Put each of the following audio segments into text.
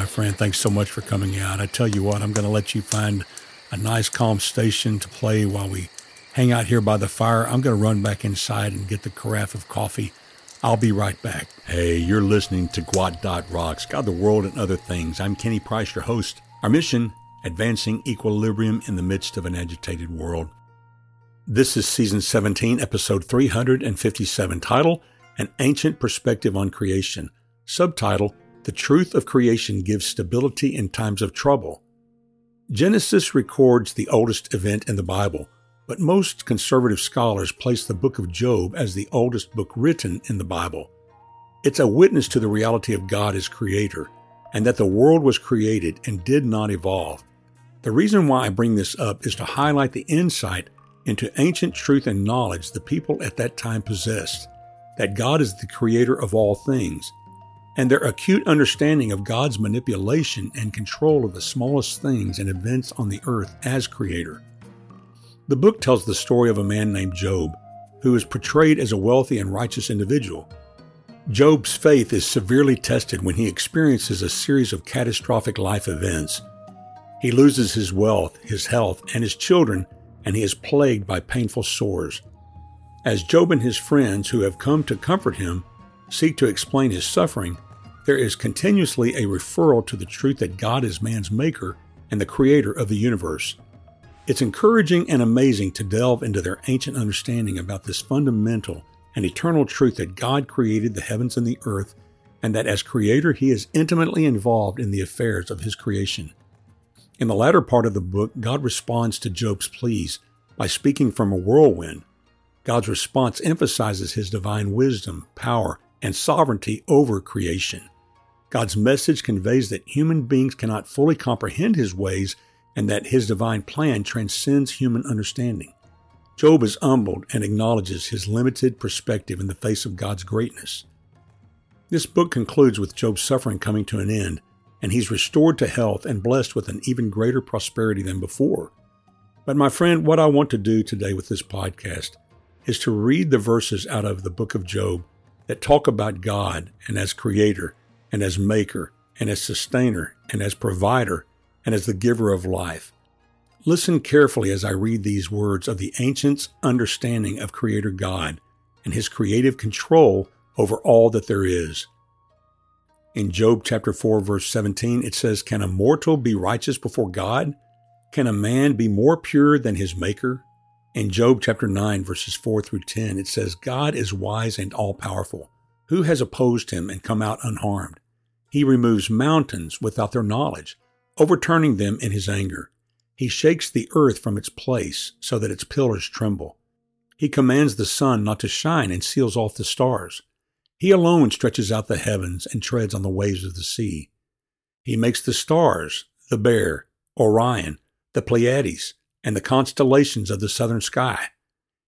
my friend. Thanks so much for coming out. I tell you what, I'm going to let you find a nice, calm station to play while we hang out here by the fire. I'm going to run back inside and get the carafe of coffee. I'll be right back. Hey, you're listening to Gwot Dot Rocks, God, the World, and Other Things. I'm Kenny Price, your host. Our mission advancing equilibrium in the midst of an agitated world. This is season 17, episode 357, title An Ancient Perspective on Creation, subtitle The Truth of Creation Gives Stability in Times of Trouble. Genesis records the oldest event in the Bible, but most conservative scholars place the book of Job as the oldest book written in the Bible. It's a witness to the reality of God as creator and that the world was created and did not evolve. The reason why I bring this up is to highlight the insight into ancient truth and knowledge the people at that time possessed that God is the creator of all things, and their acute understanding of God's manipulation and control of the smallest things and events on the earth as creator. The book tells the story of a man named Job, who is portrayed as a wealthy and righteous individual. Job's faith is severely tested when he experiences a series of catastrophic life events he loses his wealth, his health, and his children, and he is plagued by painful sores. As Job and his friends who have come to comfort him seek to explain his suffering, there is continuously a referral to the truth that God is man's maker and the creator of the universe. It's encouraging and amazing to delve into their ancient understanding about this fundamental and eternal truth that God created the heavens and the earth, and that as creator, he is intimately involved in the affairs of his creation. In the latter part of the book, God responds to Job's pleas by speaking from a whirlwind. God's response emphasizes his divine wisdom, power, and sovereignty over creation. God's message conveys that human beings cannot fully comprehend his ways and that his divine plan transcends human understanding. Job is humbled and acknowledges his limited perspective in the face of God's greatness. This book concludes with Job's suffering coming to an end and he's restored to health and blessed with an even greater prosperity than before. But, my friend, what I want to do today with this podcast is to read the verses out of the book of Job that talk about God and as creator and as maker and as sustainer and as provider and as the giver of life. Listen carefully as I read these words of the ancients' understanding of Creator God and His creative control over all that there is. In Job chapter 4 verse 17 it says, "Can a mortal be righteous before God? Can a man be more pure than his maker?" In Job chapter 9 verses 4 through 10 it says, "God is wise and all-powerful. Who has opposed him and come out unharmed? He removes mountains without their knowledge, overturning them in his anger. He shakes the earth from its place so that its pillars tremble. He commands the sun not to shine and seals off the stars. He alone stretches out the heavens and treads on the waves of the sea. He makes the stars, the bear, Orion, the Pleiades, and the constellations of the southern sky.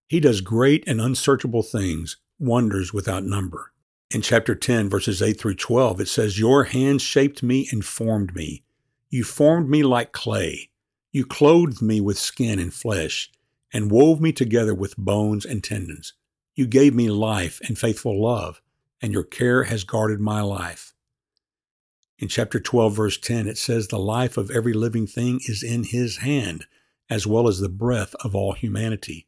He does great and unsearchable things, wonders without number. In chapter 10, verses 8 through 12, it says, Your hand shaped me and formed me. You formed me like clay. You clothed me with skin and flesh, and wove me together with bones and tendons. You gave me life and faithful love and your care has guarded my life. In chapter 12, verse 10, it says, The life of every living thing is in his hand, as well as the breath of all humanity.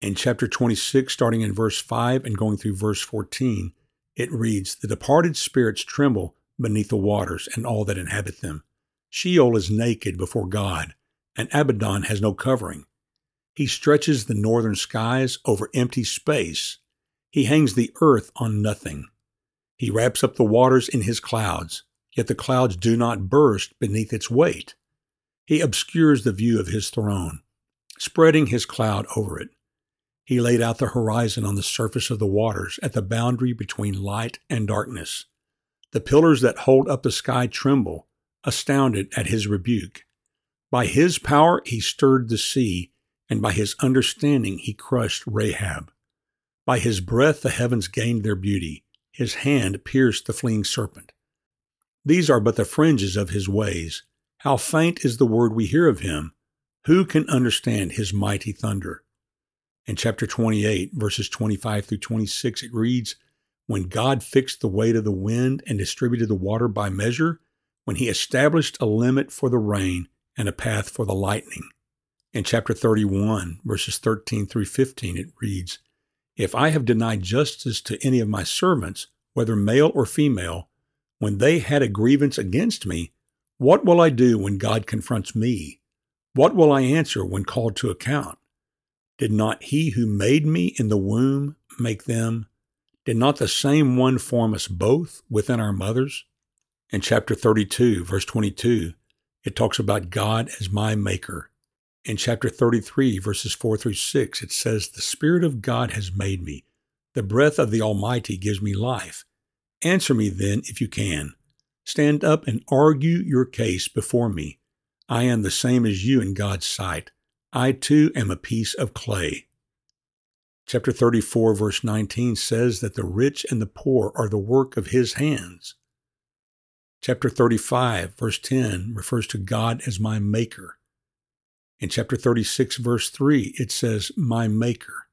In chapter 26, starting in verse 5 and going through verse 14, it reads, The departed spirits tremble beneath the waters and all that inhabit them. Sheol is naked before God, and Abaddon has no covering. He stretches the northern skies over empty space he hangs the earth on nothing. He wraps up the waters in his clouds, yet the clouds do not burst beneath its weight. He obscures the view of his throne, spreading his cloud over it. He laid out the horizon on the surface of the waters at the boundary between light and darkness. The pillars that hold up the sky tremble, astounded at his rebuke. By his power he stirred the sea, and by his understanding he crushed Rahab. By his breath the heavens gained their beauty, his hand pierced the fleeing serpent. These are but the fringes of his ways. How faint is the word we hear of him! Who can understand his mighty thunder? In chapter 28, verses 25 through 26, it reads When God fixed the weight of the wind and distributed the water by measure, when he established a limit for the rain and a path for the lightning. In chapter 31, verses 13 through 15, it reads, If I have denied justice to any of my servants, whether male or female, when they had a grievance against me, what will I do when God confronts me? What will I answer when called to account? Did not he who made me in the womb make them? Did not the same one form us both within our mothers? In chapter 32, verse 22, it talks about God as my maker. In chapter 33, verses 4 through 6, it says, The Spirit of God has made me. The breath of the Almighty gives me life. Answer me then, if you can. Stand up and argue your case before me. I am the same as you in God's sight. I too am a piece of clay. Chapter 34, verse 19 says that the rich and the poor are the work of his hands. Chapter 35, verse 10 refers to God as my maker. In chapter 36, verse 3, it says, My maker.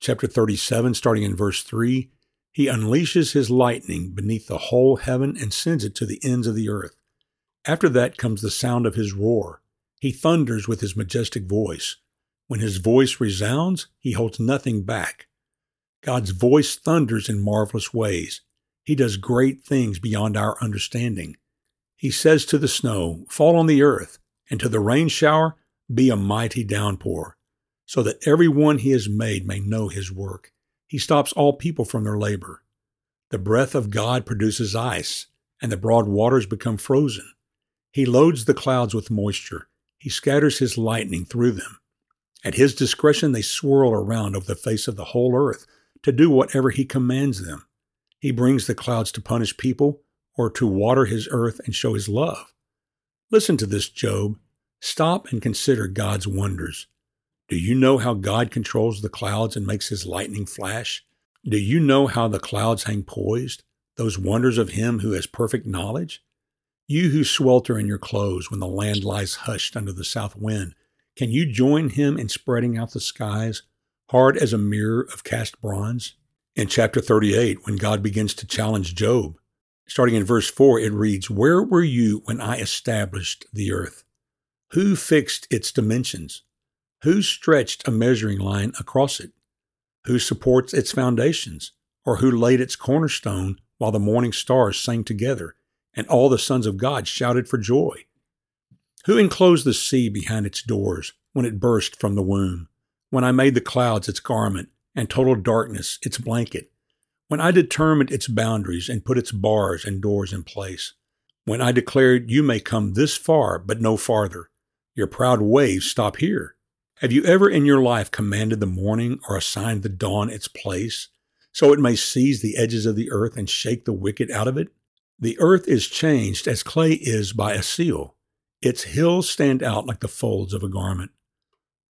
Chapter 37, starting in verse 3, he unleashes his lightning beneath the whole heaven and sends it to the ends of the earth. After that comes the sound of his roar. He thunders with his majestic voice. When his voice resounds, he holds nothing back. God's voice thunders in marvelous ways. He does great things beyond our understanding. He says to the snow, Fall on the earth, and to the rain shower, Be a mighty downpour, so that every one he has made may know his work. He stops all people from their labor. The breath of God produces ice, and the broad waters become frozen. He loads the clouds with moisture. He scatters his lightning through them. At his discretion, they swirl around over the face of the whole earth to do whatever he commands them. He brings the clouds to punish people or to water his earth and show his love. Listen to this, Job. Stop and consider God's wonders. Do you know how God controls the clouds and makes his lightning flash? Do you know how the clouds hang poised, those wonders of him who has perfect knowledge? You who swelter in your clothes when the land lies hushed under the south wind, can you join him in spreading out the skies, hard as a mirror of cast bronze? In chapter 38, when God begins to challenge Job, starting in verse 4, it reads, Where were you when I established the earth? Who fixed its dimensions? Who stretched a measuring line across it? Who supports its foundations? Or who laid its cornerstone while the morning stars sang together and all the sons of God shouted for joy? Who enclosed the sea behind its doors when it burst from the womb? When I made the clouds its garment and total darkness its blanket? When I determined its boundaries and put its bars and doors in place? When I declared, You may come this far, but no farther? Your proud waves stop here. Have you ever in your life commanded the morning or assigned the dawn its place, so it may seize the edges of the earth and shake the wicked out of it? The earth is changed as clay is by a seal. Its hills stand out like the folds of a garment.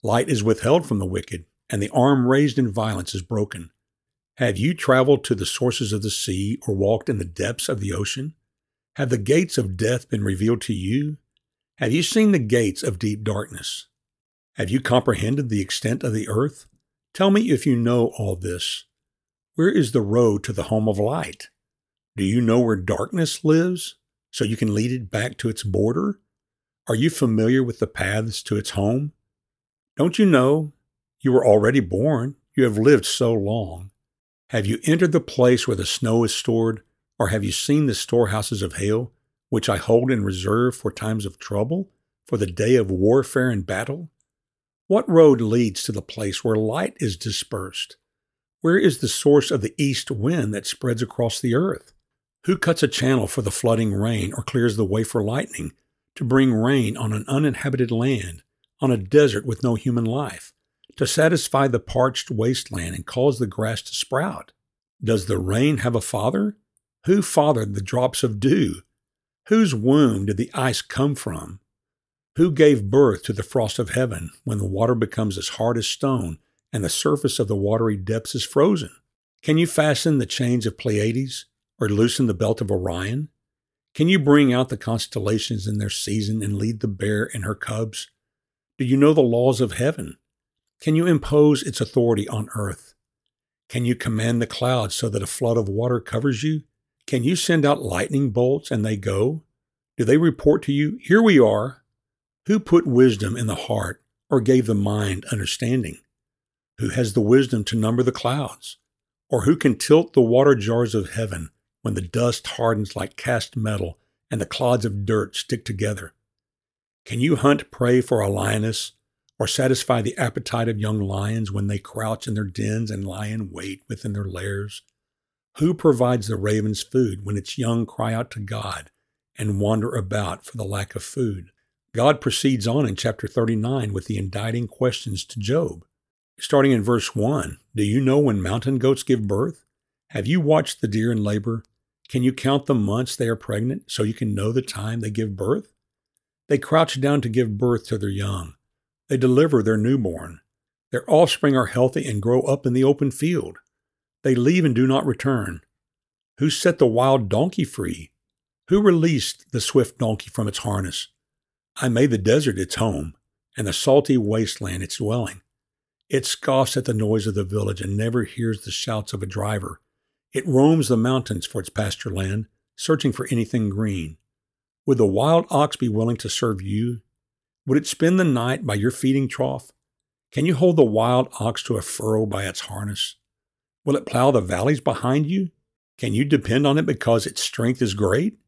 Light is withheld from the wicked, and the arm raised in violence is broken. Have you traveled to the sources of the sea or walked in the depths of the ocean? Have the gates of death been revealed to you? Have you seen the gates of deep darkness? Have you comprehended the extent of the earth? Tell me if you know all this. Where is the road to the home of light? Do you know where darkness lives, so you can lead it back to its border? Are you familiar with the paths to its home? Don't you know you were already born? You have lived so long. Have you entered the place where the snow is stored, or have you seen the storehouses of hail, which I hold in reserve for times of trouble, for the day of warfare and battle? What road leads to the place where light is dispersed? Where is the source of the east wind that spreads across the earth? Who cuts a channel for the flooding rain or clears the way for lightning to bring rain on an uninhabited land, on a desert with no human life, to satisfy the parched wasteland and cause the grass to sprout? Does the rain have a father? Who fathered the drops of dew? Whose womb did the ice come from? Who gave birth to the frost of heaven when the water becomes as hard as stone and the surface of the watery depths is frozen? Can you fasten the chains of Pleiades or loosen the belt of Orion? Can you bring out the constellations in their season and lead the bear and her cubs? Do you know the laws of heaven? Can you impose its authority on earth? Can you command the clouds so that a flood of water covers you? Can you send out lightning bolts and they go? Do they report to you, Here we are? Who put wisdom in the heart or gave the mind understanding? Who has the wisdom to number the clouds? Or who can tilt the water jars of heaven when the dust hardens like cast metal and the clods of dirt stick together? Can you hunt prey for a lioness or satisfy the appetite of young lions when they crouch in their dens and lie in wait within their lairs? Who provides the ravens food when its young cry out to God and wander about for the lack of food? God proceeds on in chapter 39 with the indicting questions to Job. Starting in verse 1 Do you know when mountain goats give birth? Have you watched the deer in labor? Can you count the months they are pregnant so you can know the time they give birth? They crouch down to give birth to their young. They deliver their newborn. Their offspring are healthy and grow up in the open field. They leave and do not return. Who set the wild donkey free? Who released the swift donkey from its harness? I made the desert its home, and the salty wasteland its dwelling. It scoffs at the noise of the village and never hears the shouts of a driver. It roams the mountains for its pasture land, searching for anything green. Would the wild ox be willing to serve you? Would it spend the night by your feeding trough? Can you hold the wild ox to a furrow by its harness? Will it plow the valleys behind you? Can you depend on it because its strength is great?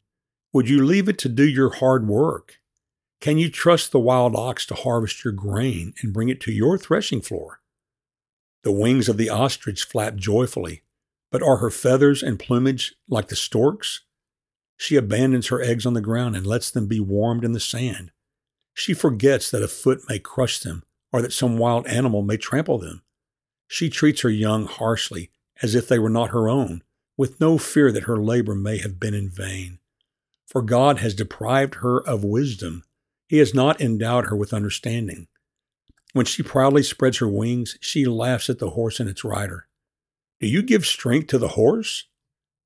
Would you leave it to do your hard work? Can you trust the wild ox to harvest your grain and bring it to your threshing floor? The wings of the ostrich flap joyfully, but are her feathers and plumage like the stork's? She abandons her eggs on the ground and lets them be warmed in the sand. She forgets that a foot may crush them or that some wild animal may trample them. She treats her young harshly, as if they were not her own, with no fear that her labor may have been in vain. For God has deprived her of wisdom. He has not endowed her with understanding. When she proudly spreads her wings, she laughs at the horse and its rider. Do you give strength to the horse?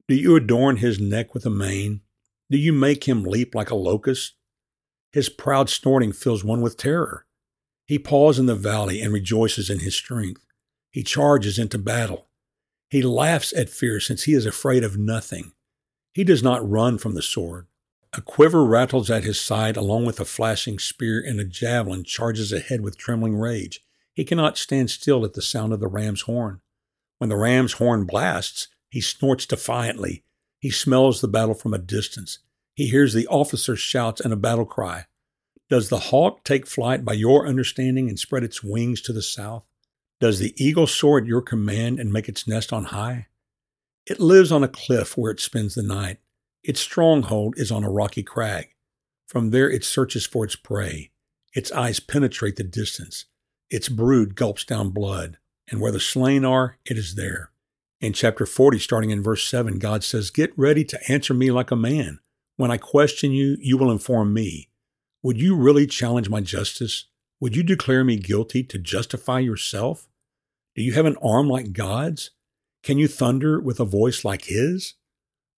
Do you adorn his neck with a mane? Do you make him leap like a locust? His proud snorting fills one with terror. He paws in the valley and rejoices in his strength. He charges into battle. He laughs at fear since he is afraid of nothing. He does not run from the sword. A quiver rattles at his side along with a flashing spear, and a javelin charges ahead with trembling rage. He cannot stand still at the sound of the ram's horn. When the ram's horn blasts, he snorts defiantly. He smells the battle from a distance. He hears the officer's shouts and a battle cry. Does the hawk take flight by your understanding and spread its wings to the south? Does the eagle soar at your command and make its nest on high? It lives on a cliff where it spends the night. Its stronghold is on a rocky crag. From there it searches for its prey. Its eyes penetrate the distance. Its brood gulps down blood, and where the slain are, it is there. In chapter 40, starting in verse 7, God says, Get ready to answer me like a man. When I question you, you will inform me. Would you really challenge my justice? Would you declare me guilty to justify yourself? Do you have an arm like God's? Can you thunder with a voice like His?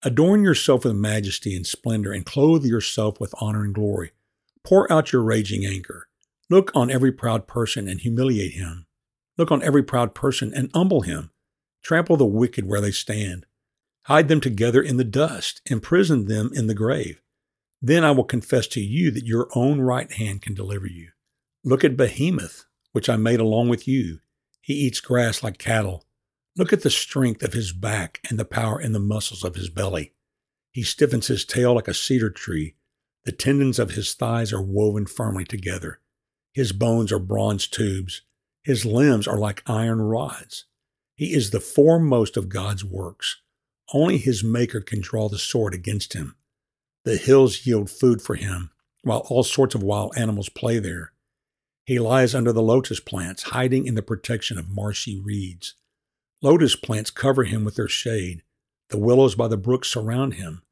Adorn yourself with majesty and splendor, and clothe yourself with honor and glory. Pour out your raging anger. Look on every proud person and humiliate him. Look on every proud person and humble him. Trample the wicked where they stand. Hide them together in the dust. Imprison them in the grave. Then I will confess to you that your own right hand can deliver you. Look at Behemoth, which I made along with you. He eats grass like cattle. Look at the strength of his back and the power in the muscles of his belly. He stiffens his tail like a cedar tree. The tendons of his thighs are woven firmly together. His bones are bronze tubes. His limbs are like iron rods. He is the foremost of God's works. Only his Maker can draw the sword against him. The hills yield food for him, while all sorts of wild animals play there. He lies under the lotus plants, hiding in the protection of marshy reeds. Lotus plants cover him with their shade. The willows by the brook surround him.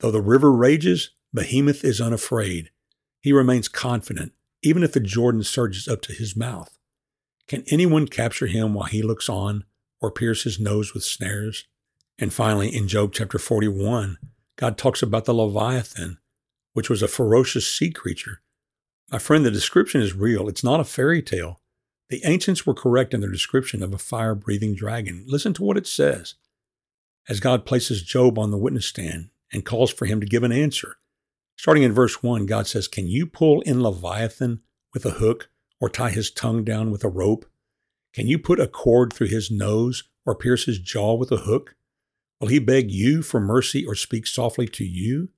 Though the river rages, Behemoth is unafraid. He remains confident, even if the Jordan surges up to his mouth. Can anyone capture him while he looks on? or pierce his nose with snares. And finally, in Job chapter 41, God talks about the Leviathan, which was a ferocious sea creature. My friend, the description is real. It's not a fairy tale. The ancients were correct in their description of a fire breathing dragon. Listen to what it says. As God places Job on the witness stand and calls for him to give an answer, Starting in verse 1, God says, Can you pull in Leviathan with a hook or tie his tongue down with a rope? Can you put a cord through his nose or pierce his jaw with a hook? Will he beg you for mercy or speak softly to you?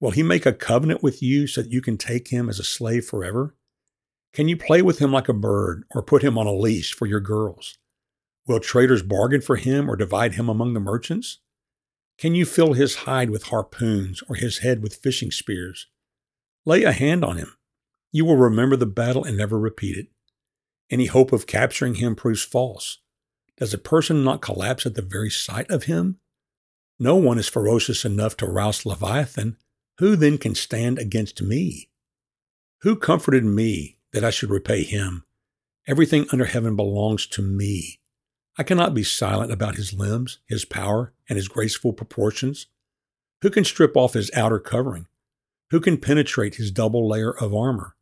Will he make a covenant with you so that you can take him as a slave forever? Can you play with him like a bird or put him on a leash for your girls? Will traders bargain for him or divide him among the merchants? Can you fill his hide with harpoons or his head with fishing spears? Lay a hand on him. You will remember the battle and never repeat it. Any hope of capturing him proves false. Does a person not collapse at the very sight of him? No one is ferocious enough to rouse Leviathan. Who then can stand against me? Who comforted me that I should repay him? Everything under heaven belongs to me. I cannot be silent about his limbs, his power, and his graceful proportions. Who can strip off his outer covering? Who can penetrate his double layer of armor?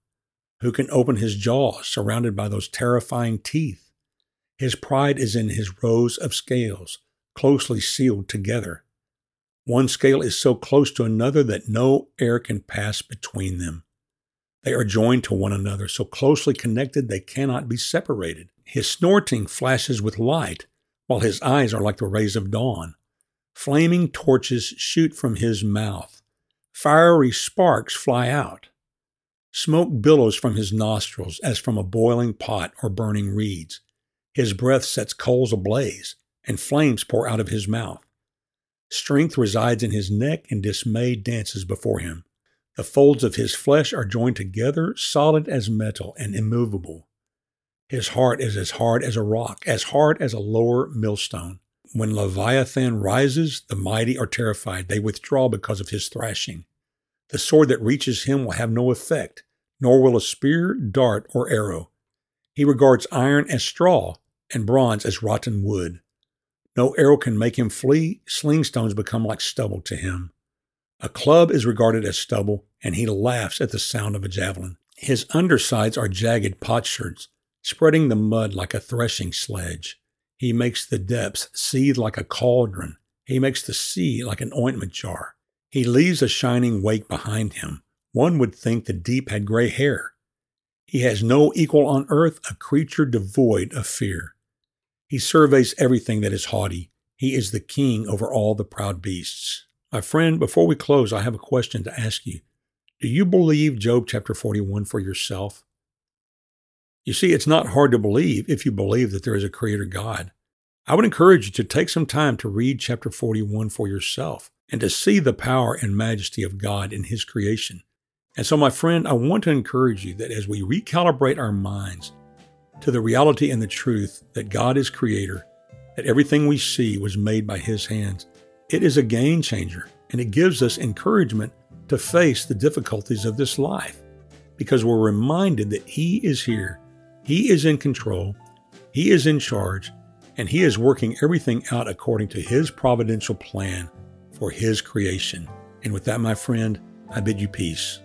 Who can open his jaws surrounded by those terrifying teeth? His pride is in his rows of scales, closely sealed together. One scale is so close to another that no air can pass between them. They are joined to one another, so closely connected they cannot be separated. His snorting flashes with light, while his eyes are like the rays of dawn. Flaming torches shoot from his mouth. Fiery sparks fly out. Smoke billows from his nostrils as from a boiling pot or burning reeds. His breath sets coals ablaze, and flames pour out of his mouth. Strength resides in his neck, and dismay dances before him. The folds of his flesh are joined together, solid as metal and immovable. His heart is as hard as a rock, as hard as a lower millstone. When Leviathan rises, the mighty are terrified. They withdraw because of his thrashing. The sword that reaches him will have no effect, nor will a spear, dart, or arrow. He regards iron as straw and bronze as rotten wood. No arrow can make him flee. Sling stones become like stubble to him. A club is regarded as stubble, and he laughs at the sound of a javelin. His undersides are jagged potsherds, spreading the mud like a threshing sledge. He makes the depths seethe like a cauldron. He makes the sea like an ointment jar. He leaves a shining wake behind him. One would think the deep had gray hair. He has no equal on earth, a creature devoid of fear. He surveys everything that is haughty. He is the king over all the proud beasts. My friend, before we close, I have a question to ask you. Do you believe Job chapter 41 for yourself? You see, it's not hard to believe if you believe that there is a creator God. I would encourage you to take some time to read chapter 41 for yourself and to see the power and majesty of God in his creation. And so, my friend, I want to encourage you that as we recalibrate our minds to the reality and the truth that God is creator, that everything we see was made by his hands, it is a game changer and it gives us encouragement to face the difficulties of this life because we're reminded that He is here, He is in control, He is in charge, and He is working everything out according to His providential plan for His creation. And with that, my friend, I bid you peace.